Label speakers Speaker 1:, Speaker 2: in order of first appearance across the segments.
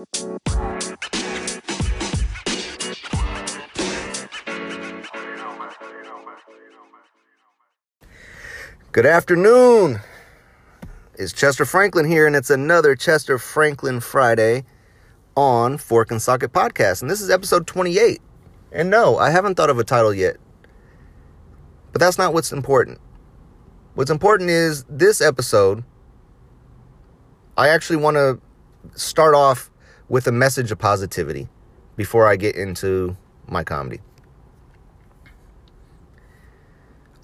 Speaker 1: Good afternoon. It's Chester Franklin here, and it's another Chester Franklin Friday on Fork and Socket Podcast. And this is episode 28. And no, I haven't thought of a title yet. But that's not what's important. What's important is this episode, I actually want to start off with a message of positivity before I get into my comedy.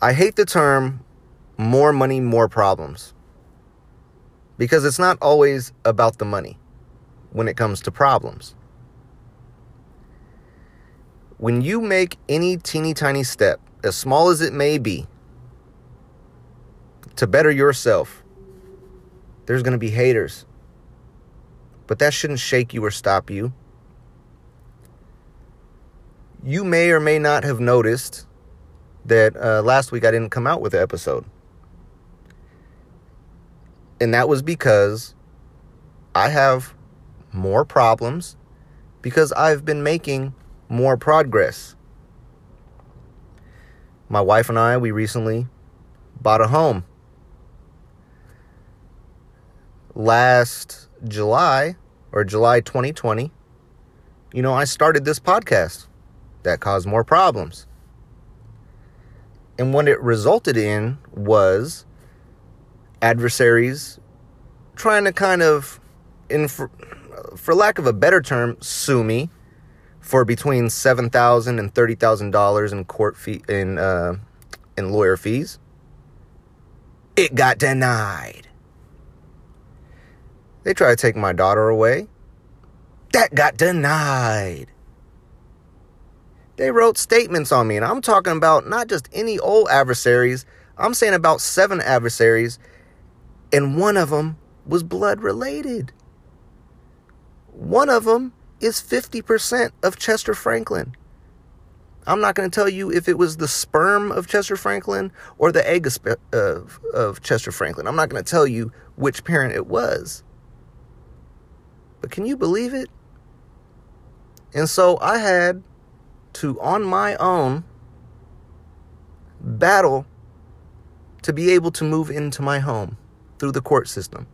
Speaker 1: I hate the term more money, more problems. Because it's not always about the money when it comes to problems. When you make any teeny tiny step, as small as it may be, to better yourself, there's going to be haters. But that shouldn't shake you or stop you. You may or may not have noticed that uh, last week I didn't come out with an episode. And that was because I have more problems because I've been making more progress. My wife and I, we recently bought a home. Last July or July 2020, you know, I started this podcast that caused more problems. And what it resulted in was adversaries trying to kind of, for lack of a better term, sue me for between seven thousand and thirty thousand dollars in court fee in uh, in lawyer fees. It got denied. They tried to take my daughter away. That got denied. They wrote statements on me, and I'm talking about not just any old adversaries. I'm saying about seven adversaries and one of them was blood related. One of them is 50% of Chester Franklin. I'm not going to tell you if it was the sperm of Chester Franklin or the egg of, uh, of Chester Franklin. I'm not going to tell you which parent it was. But can you believe it? And so I had to, on my own, battle to be able to move into my home through the court system.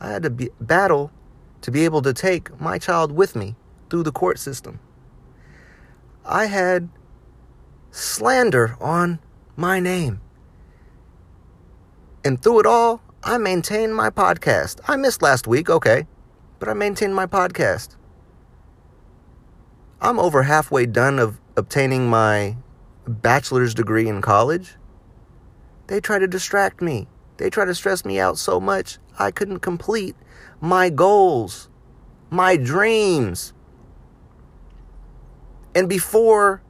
Speaker 1: I had to be, battle to be able to take my child with me through the court system. I had slander on my name. And through it all, I maintained my podcast. I missed last week, okay, but I maintain my podcast. I'm over halfway done of obtaining my bachelor's degree in college. They try to distract me. They try to stress me out so much I couldn't complete my goals, my dreams. And before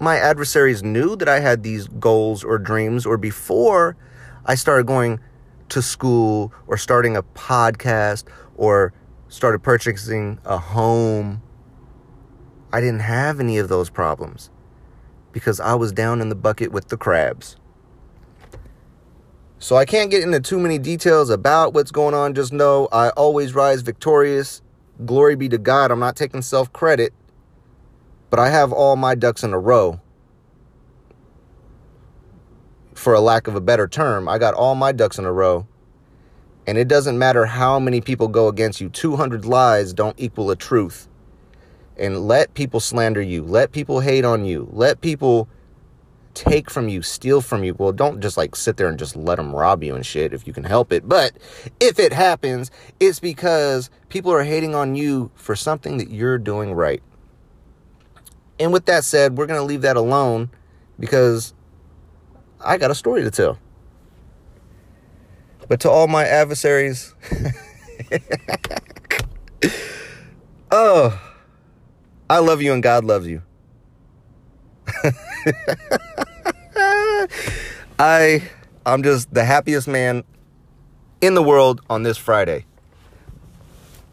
Speaker 1: my adversaries knew that I had these goals or dreams, or before I started going to school or starting a podcast or started purchasing a home, I didn't have any of those problems because I was down in the bucket with the crabs. So I can't get into too many details about what's going on. Just know I always rise victorious. Glory be to God. I'm not taking self credit, but I have all my ducks in a row. For a lack of a better term, I got all my ducks in a row. And it doesn't matter how many people go against you, 200 lies don't equal a truth. And let people slander you, let people hate on you, let people take from you, steal from you. Well, don't just like sit there and just let them rob you and shit if you can help it. But if it happens, it's because people are hating on you for something that you're doing right. And with that said, we're going to leave that alone because I got a story to tell. But to all my adversaries, oh, I love you and God loves you. I I'm just the happiest man in the world on this Friday.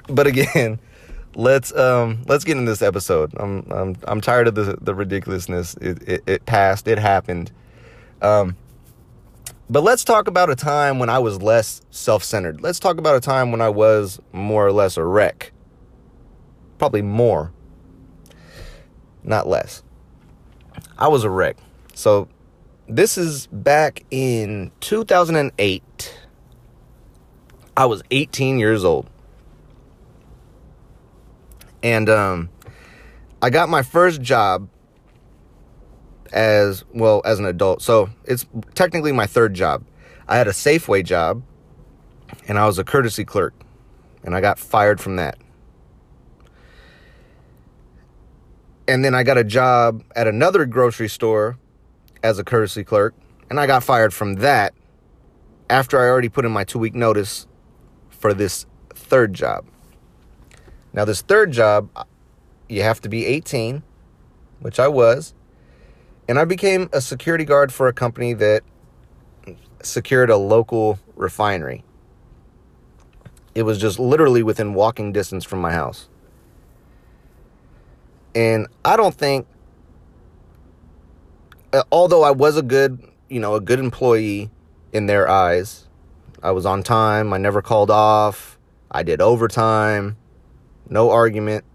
Speaker 1: But again, let's um let's get into this episode. I'm I'm I'm tired of the the ridiculousness. It it, it passed. It happened. Um but let's talk about a time when I was less self-centered. Let's talk about a time when I was more or less a wreck. probably more, not less. I was a wreck. So this is back in 2008. I was 18 years old. And um, I got my first job as well as an adult. So it's technically my third job. I had a Safeway job and I was a courtesy clerk and I got fired from that. And then I got a job at another grocery store as a courtesy clerk and I got fired from that after I already put in my 2 week notice for this third job. Now this third job you have to be 18, which I was. And I became a security guard for a company that secured a local refinery. It was just literally within walking distance from my house. And I don't think, uh, although I was a good, you know, a good employee in their eyes, I was on time, I never called off, I did overtime, no argument.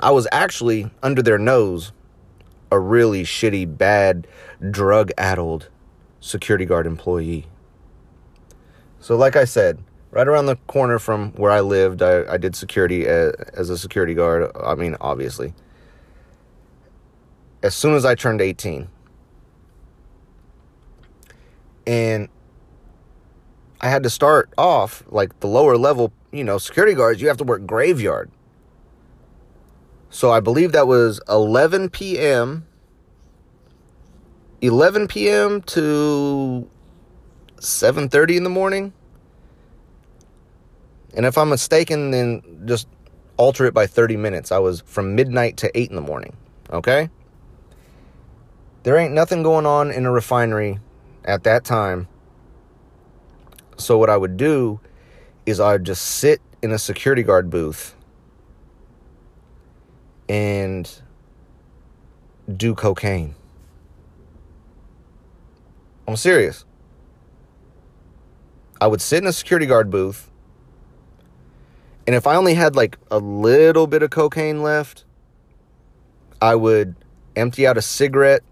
Speaker 1: I was actually under their nose a really shitty, bad, drug addled security guard employee. So, like I said, right around the corner from where I lived, I, I did security as, as a security guard. I mean, obviously. As soon as I turned 18. And I had to start off like the lower level, you know, security guards, you have to work graveyard. So I believe that was 11 p.m. 11 p.m. to 7:30 in the morning. And if I'm mistaken, then just alter it by 30 minutes. I was from midnight to 8 in the morning. Okay? There ain't nothing going on in a refinery at that time. So what I would do is I'd just sit in a security guard booth and do cocaine. I'm serious. I would sit in a security guard booth, and if I only had like a little bit of cocaine left, I would empty out a cigarette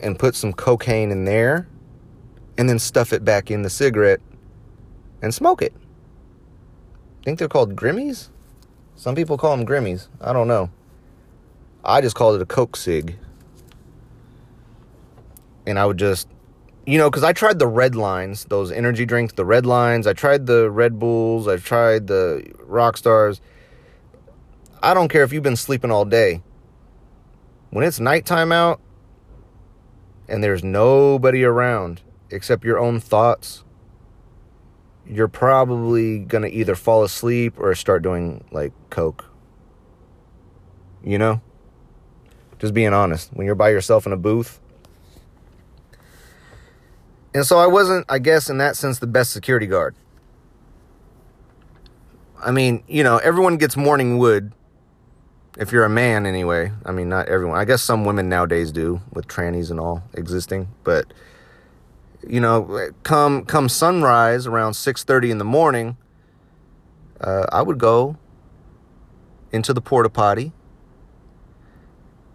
Speaker 1: and put some cocaine in there, and then stuff it back in the cigarette and smoke it. I think they're called Grimmies? Some people call them Grimmies. I don't know. I just called it a Coke Sig. And I would just, you know, because I tried the Redlines, those energy drinks, the Redlines. I tried the Red Bulls. I tried the Rockstars. I don't care if you've been sleeping all day. When it's nighttime out and there's nobody around except your own thoughts you're probably going to either fall asleep or start doing like coke. You know? Just being honest. When you're by yourself in a booth. And so I wasn't, I guess, in that sense, the best security guard. I mean, you know, everyone gets morning wood. If you're a man, anyway. I mean, not everyone. I guess some women nowadays do, with trannies and all existing. But you know, come come sunrise around 6:30 in the morning, uh, I would go into the porta potty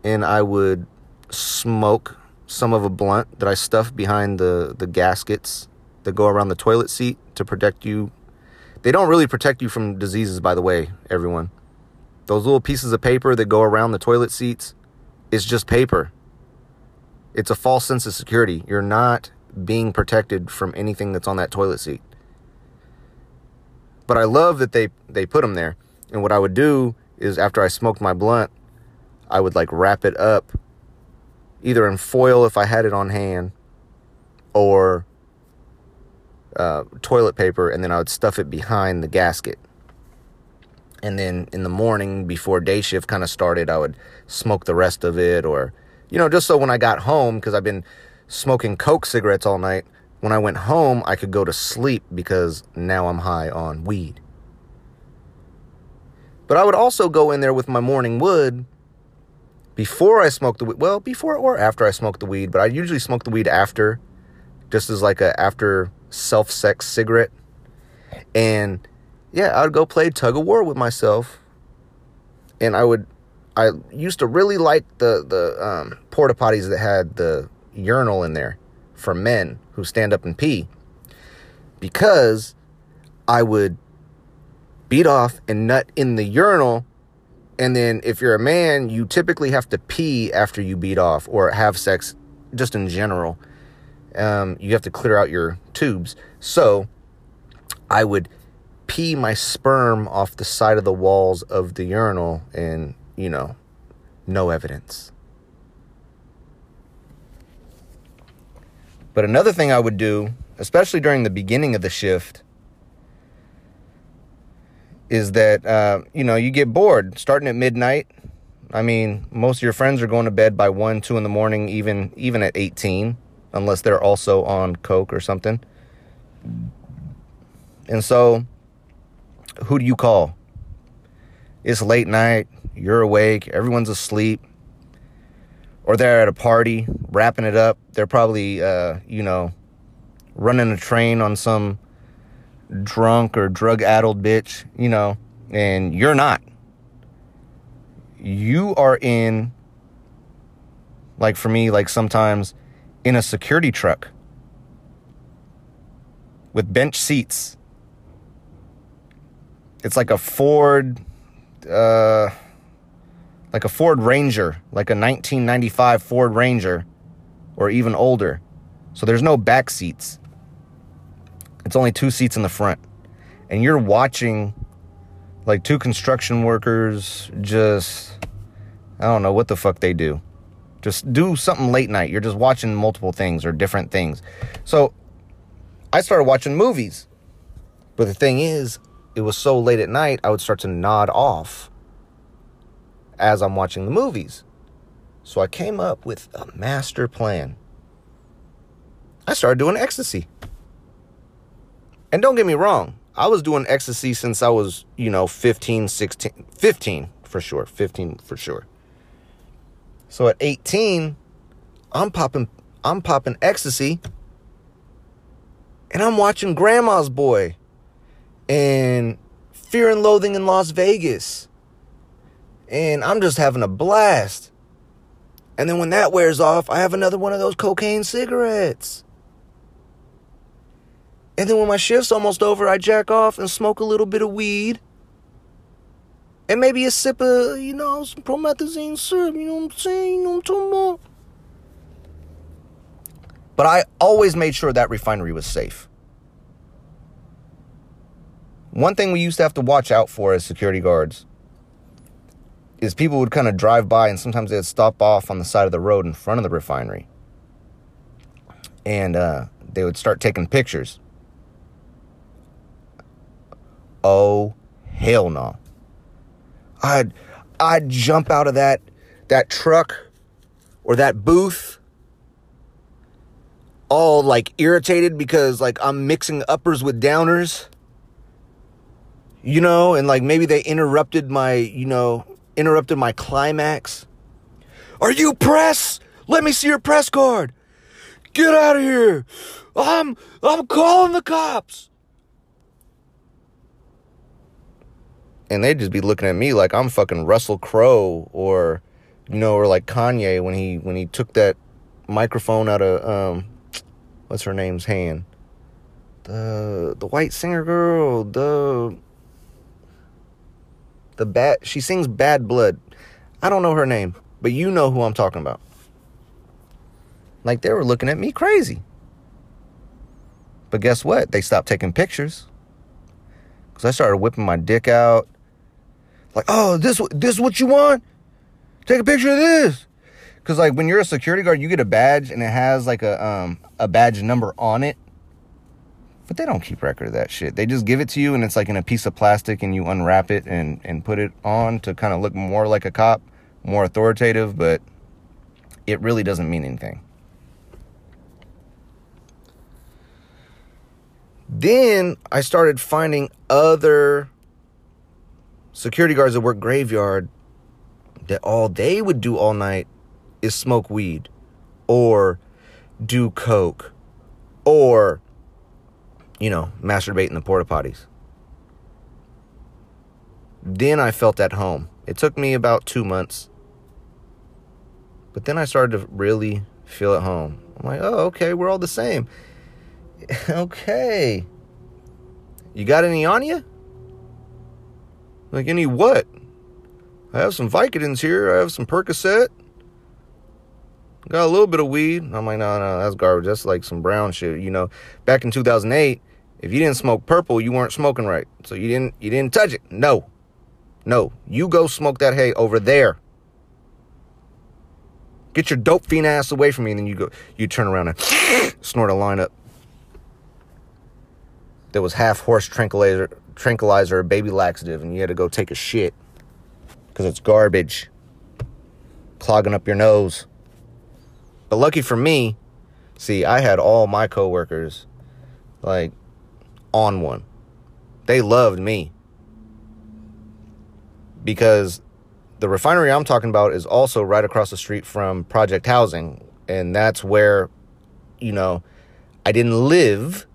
Speaker 1: and I would smoke some of a blunt that I stuffed behind the the gaskets that go around the toilet seat to protect you. They don't really protect you from diseases, by the way, everyone. Those little pieces of paper that go around the toilet seats, it's just paper. It's a false sense of security. You're not being protected from anything that's on that toilet seat. But I love that they they put them there. And what I would do is after I smoked my blunt, I would like wrap it up either in foil if I had it on hand or uh, toilet paper and then I would stuff it behind the gasket. And then in the morning before day shift kind of started, I would smoke the rest of it or you know, just so when I got home because I've been smoking Coke cigarettes all night. When I went home, I could go to sleep because now I'm high on weed. But I would also go in there with my morning wood before I smoked the weed. Well, before or after I smoked the weed, but I usually smoke the weed after, just as like a after self sex cigarette. And yeah, I would go play tug of war with myself. And I would I used to really like the the um, porta potties that had the urinal in there for men who stand up and pee because I would beat off and nut in the urinal. And then if you're a man you typically have to pee after you beat off or have sex just in general. Um, you have to clear out your tubes. So i would pee my sperm off the side of the walls of the urinal and you know no evidence but another thing i would do especially during the beginning of the shift is that uh, you know you get bored starting at midnight. I mean, most of your friends are going to bed by one, two in the morning, even even at eighteen, unless they're also on coke or something. And so, who do you call? It's late night. You're awake. Everyone's asleep. Or they're at a party, wrapping it up. They're probably, uh, you know, running a train on some drunk or drug addled bitch, you know, and you're not. You are in, like for me, like sometimes in a security truck with bench seats. It's like a Ford, uh, like a Ford Ranger, like a 1995 Ford Ranger, or even older. So there's no back seats. It's only two seats in the front. And you're watching like two construction workers just I don't know what the fuck they do. Just do something late night. You're just watching multiple things or different things. So I started watching movies. But the thing is, it was so late at night, I would start to nod off as I'm watching the movies. So I came up with a master plan. I started doing ecstasy. And don't get me wrong, I was doing ecstasy since I was, you know, 15, 16, 15 for sure, 15 for sure. So at 18, I'm popping I'm popping ecstasy and I'm watching Grandma's Boy and Fear and Loathing in Las Vegas. And I'm just having a blast. And then when that wears off, I have another one of those cocaine cigarettes. And then when my shift's almost over, I jack off and smoke a little bit of weed. And maybe a sip of, you know, some promethazine syrup, you know what I'm saying? You know what I'm talking about? But I always made sure that refinery was safe. One thing we used to have to watch out for as security guards is people would kind of drive by and sometimes they'd stop off on the side of the road in front of the refinery. And uh, they would start taking pictures. Oh, hell no. I'd I'd jump out of that that truck or that booth all like irritated because like I'm mixing uppers with downers. You know, and like maybe they interrupted my, you know, interrupted my climax. Are you press? Let me see your press card. Get out of here. I'm I'm calling the cops. and they'd just be looking at me like I'm fucking Russell Crowe or you know or like Kanye when he when he took that microphone out of um what's her name's hand the the white singer girl the the bad she sings bad blood I don't know her name but you know who I'm talking about like they were looking at me crazy but guess what they stopped taking pictures because I started whipping my dick out like, oh, this this is what you want? Take a picture of this. Cause like when you're a security guard, you get a badge and it has like a um a badge number on it. But they don't keep record of that shit. They just give it to you and it's like in a piece of plastic and you unwrap it and, and put it on to kind of look more like a cop, more authoritative, but it really doesn't mean anything. Then I started finding other security guards that work graveyard that all they would do all night is smoke weed or do coke or you know masturbate in the porta potties Then I felt at home. It took me about two months. But then I started to really feel at home. I'm like, oh, okay, we're all the same. okay. You got any on you? Like, any what? I have some Vicodins here. I have some Percocet. Got a little bit of weed. I'm like, no, no, that's garbage. That's like some brown shit. You know, back in 2008, if you didn't smoke purple, you weren't smoking right. So you didn't, you didn't touch it. No, no, you go smoke that hay over there. Get your dope fiend ass away from me, and then you go, you turn around and snort a lineup. That was half horse tranquilizer, tranquilizer, baby laxative, and you had to go take a shit because it's garbage, clogging up your nose. But lucky for me, see, I had all my coworkers like on one. They loved me because the refinery I'm talking about is also right across the street from Project Housing. And that's where, you know, I didn't live,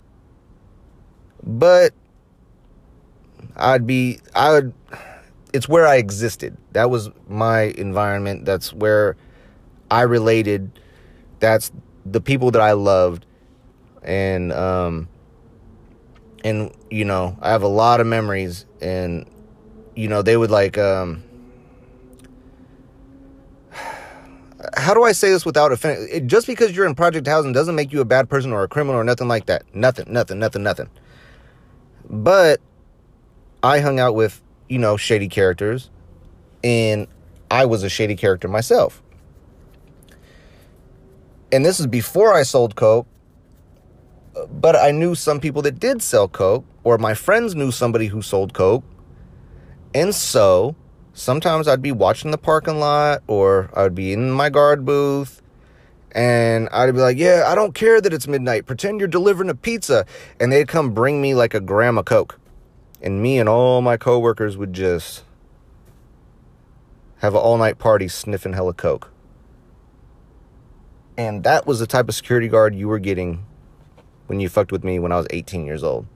Speaker 1: but I'd be, I would, it's where I existed. That was my environment. That's where I related. That's the people that I loved. And, um, and, you know, I have a lot of memories and, you know, they would like, um, how do I say this without offending? Just because you're in project housing doesn't make you a bad person or a criminal or nothing like that. Nothing, nothing, nothing, nothing. But I hung out with, you know, shady characters, and I was a shady character myself. And this is before I sold Coke, but I knew some people that did sell Coke, or my friends knew somebody who sold Coke. And so sometimes I'd be watching the parking lot or I'd be in my guard booth and I'd be like, Yeah, I don't care that it's midnight. Pretend you're delivering a pizza. And they'd come bring me like a gram of Coke. And me and all my coworkers would just have an all night party sniffing hella Coke. And that was the type of security guard you were getting when you fucked with me when I was 18 years old.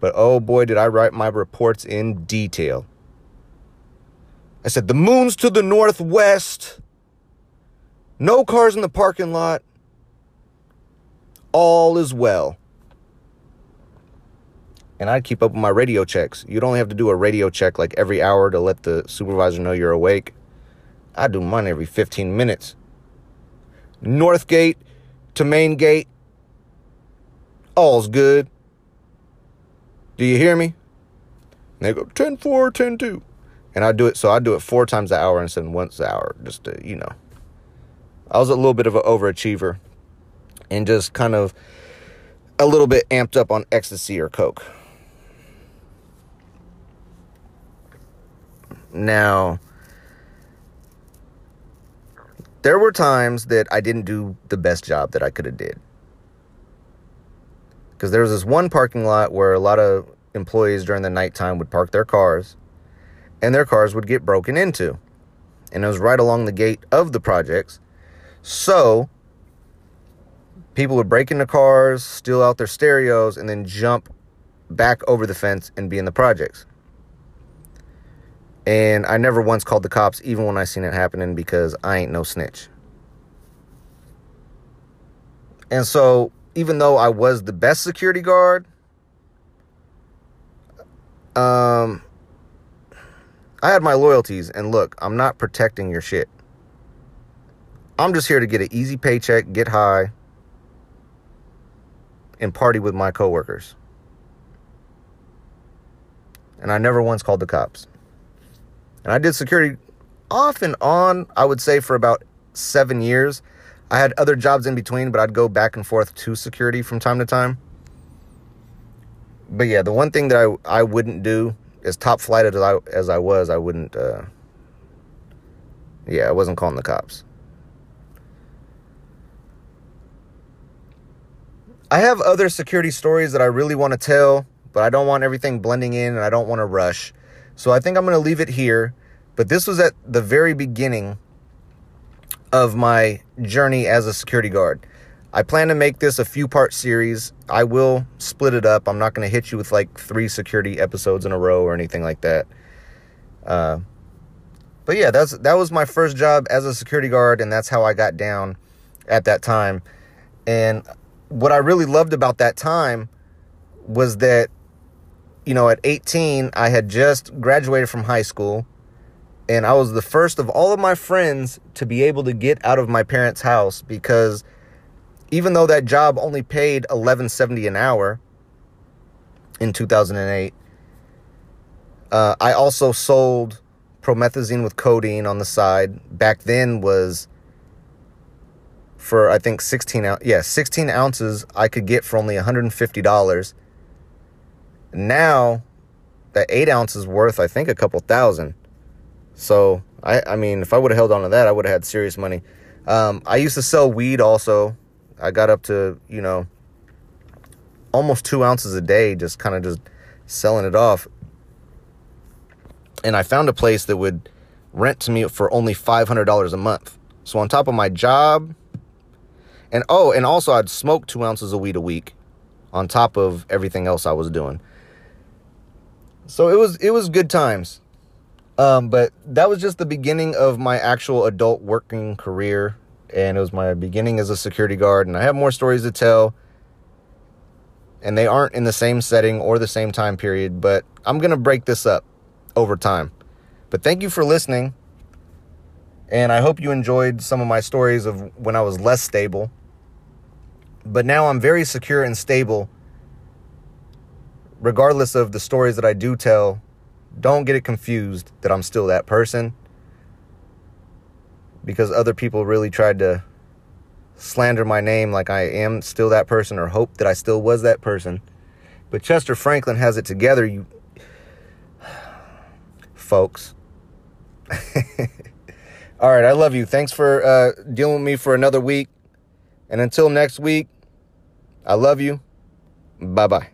Speaker 1: But oh boy, did I write my reports in detail. I said, the moon's to the northwest. No cars in the parking lot. All is well. And I'd keep up with my radio checks. You'd only have to do a radio check like every hour to let the supervisor know you're awake. I do mine every 15 minutes. North gate to main gate. All's good. Do you hear me? And they go 10 4, 10 2 and I do it so I do it four times an hour instead of once an hour, just to you know. I was a little bit of an overachiever, and just kind of a little bit amped up on ecstasy or coke. Now, there were times that I didn't do the best job that I could have did. Because there was this one parking lot where a lot of employees during the nighttime would park their cars and their cars would get broken into. And it was right along the gate of the projects. So people would break into cars, steal out their stereos, and then jump back over the fence and be in the projects. And I never once called the cops, even when I seen it happening, because I ain't no snitch. And so, even though I was the best security guard, um, I had my loyalties, and look, I'm not protecting your shit. I'm just here to get an easy paycheck, get high, and party with my coworkers. And I never once called the cops. And I did security off and on, I would say, for about seven years. I had other jobs in between, but I'd go back and forth to security from time to time. But yeah, the one thing that I, I wouldn't do as top flight as I as I was, I wouldn't. Uh, yeah, I wasn't calling the cops. I have other security stories that I really want to tell, but I don't want everything blending in and I don't want to rush. So I think I'm going to leave it here. But this was at the very beginning of my journey as a security guard. I plan to make this a few part series. I will split it up. I'm not going to hit you with like three security episodes in a row or anything like that. Uh, but yeah, that's that was my first job as a security guard, and that's how I got down at that time. And what I really loved about that time was that, you know, at 18, I had just graduated from high school, and I was the first of all of my friends to be able to get out of my parents' house because even though that job only paid 11.70 an hour in 2008, uh, I also sold promethazine with codeine on the side. Back then was for I think 16 ounce, yeah, 16 ounces I could get for only $150. Now that eight ounces worth, I think a couple thousand. So I, I mean, if I would have held on to that, I would have had serious money. Um, I used to sell weed also. I got up to you know almost two ounces a day, just kind of just selling it off and I found a place that would rent to me for only $500 a month. So on top of my job, and oh, and also I'd smoke two ounces of weed a week on top of everything else I was doing. So it was it was good times. Um, but that was just the beginning of my actual adult working career, and it was my beginning as a security guard. And I have more stories to tell, and they aren't in the same setting or the same time period. But I'm gonna break this up over time. But thank you for listening. And I hope you enjoyed some of my stories of when I was less stable. But now I'm very secure and stable. Regardless of the stories that I do tell, don't get it confused that I'm still that person. Because other people really tried to slander my name like I am still that person or hope that I still was that person. But Chester Franklin has it together. You folks. All right, I love you. Thanks for uh, dealing with me for another week. And until next week, I love you. Bye bye.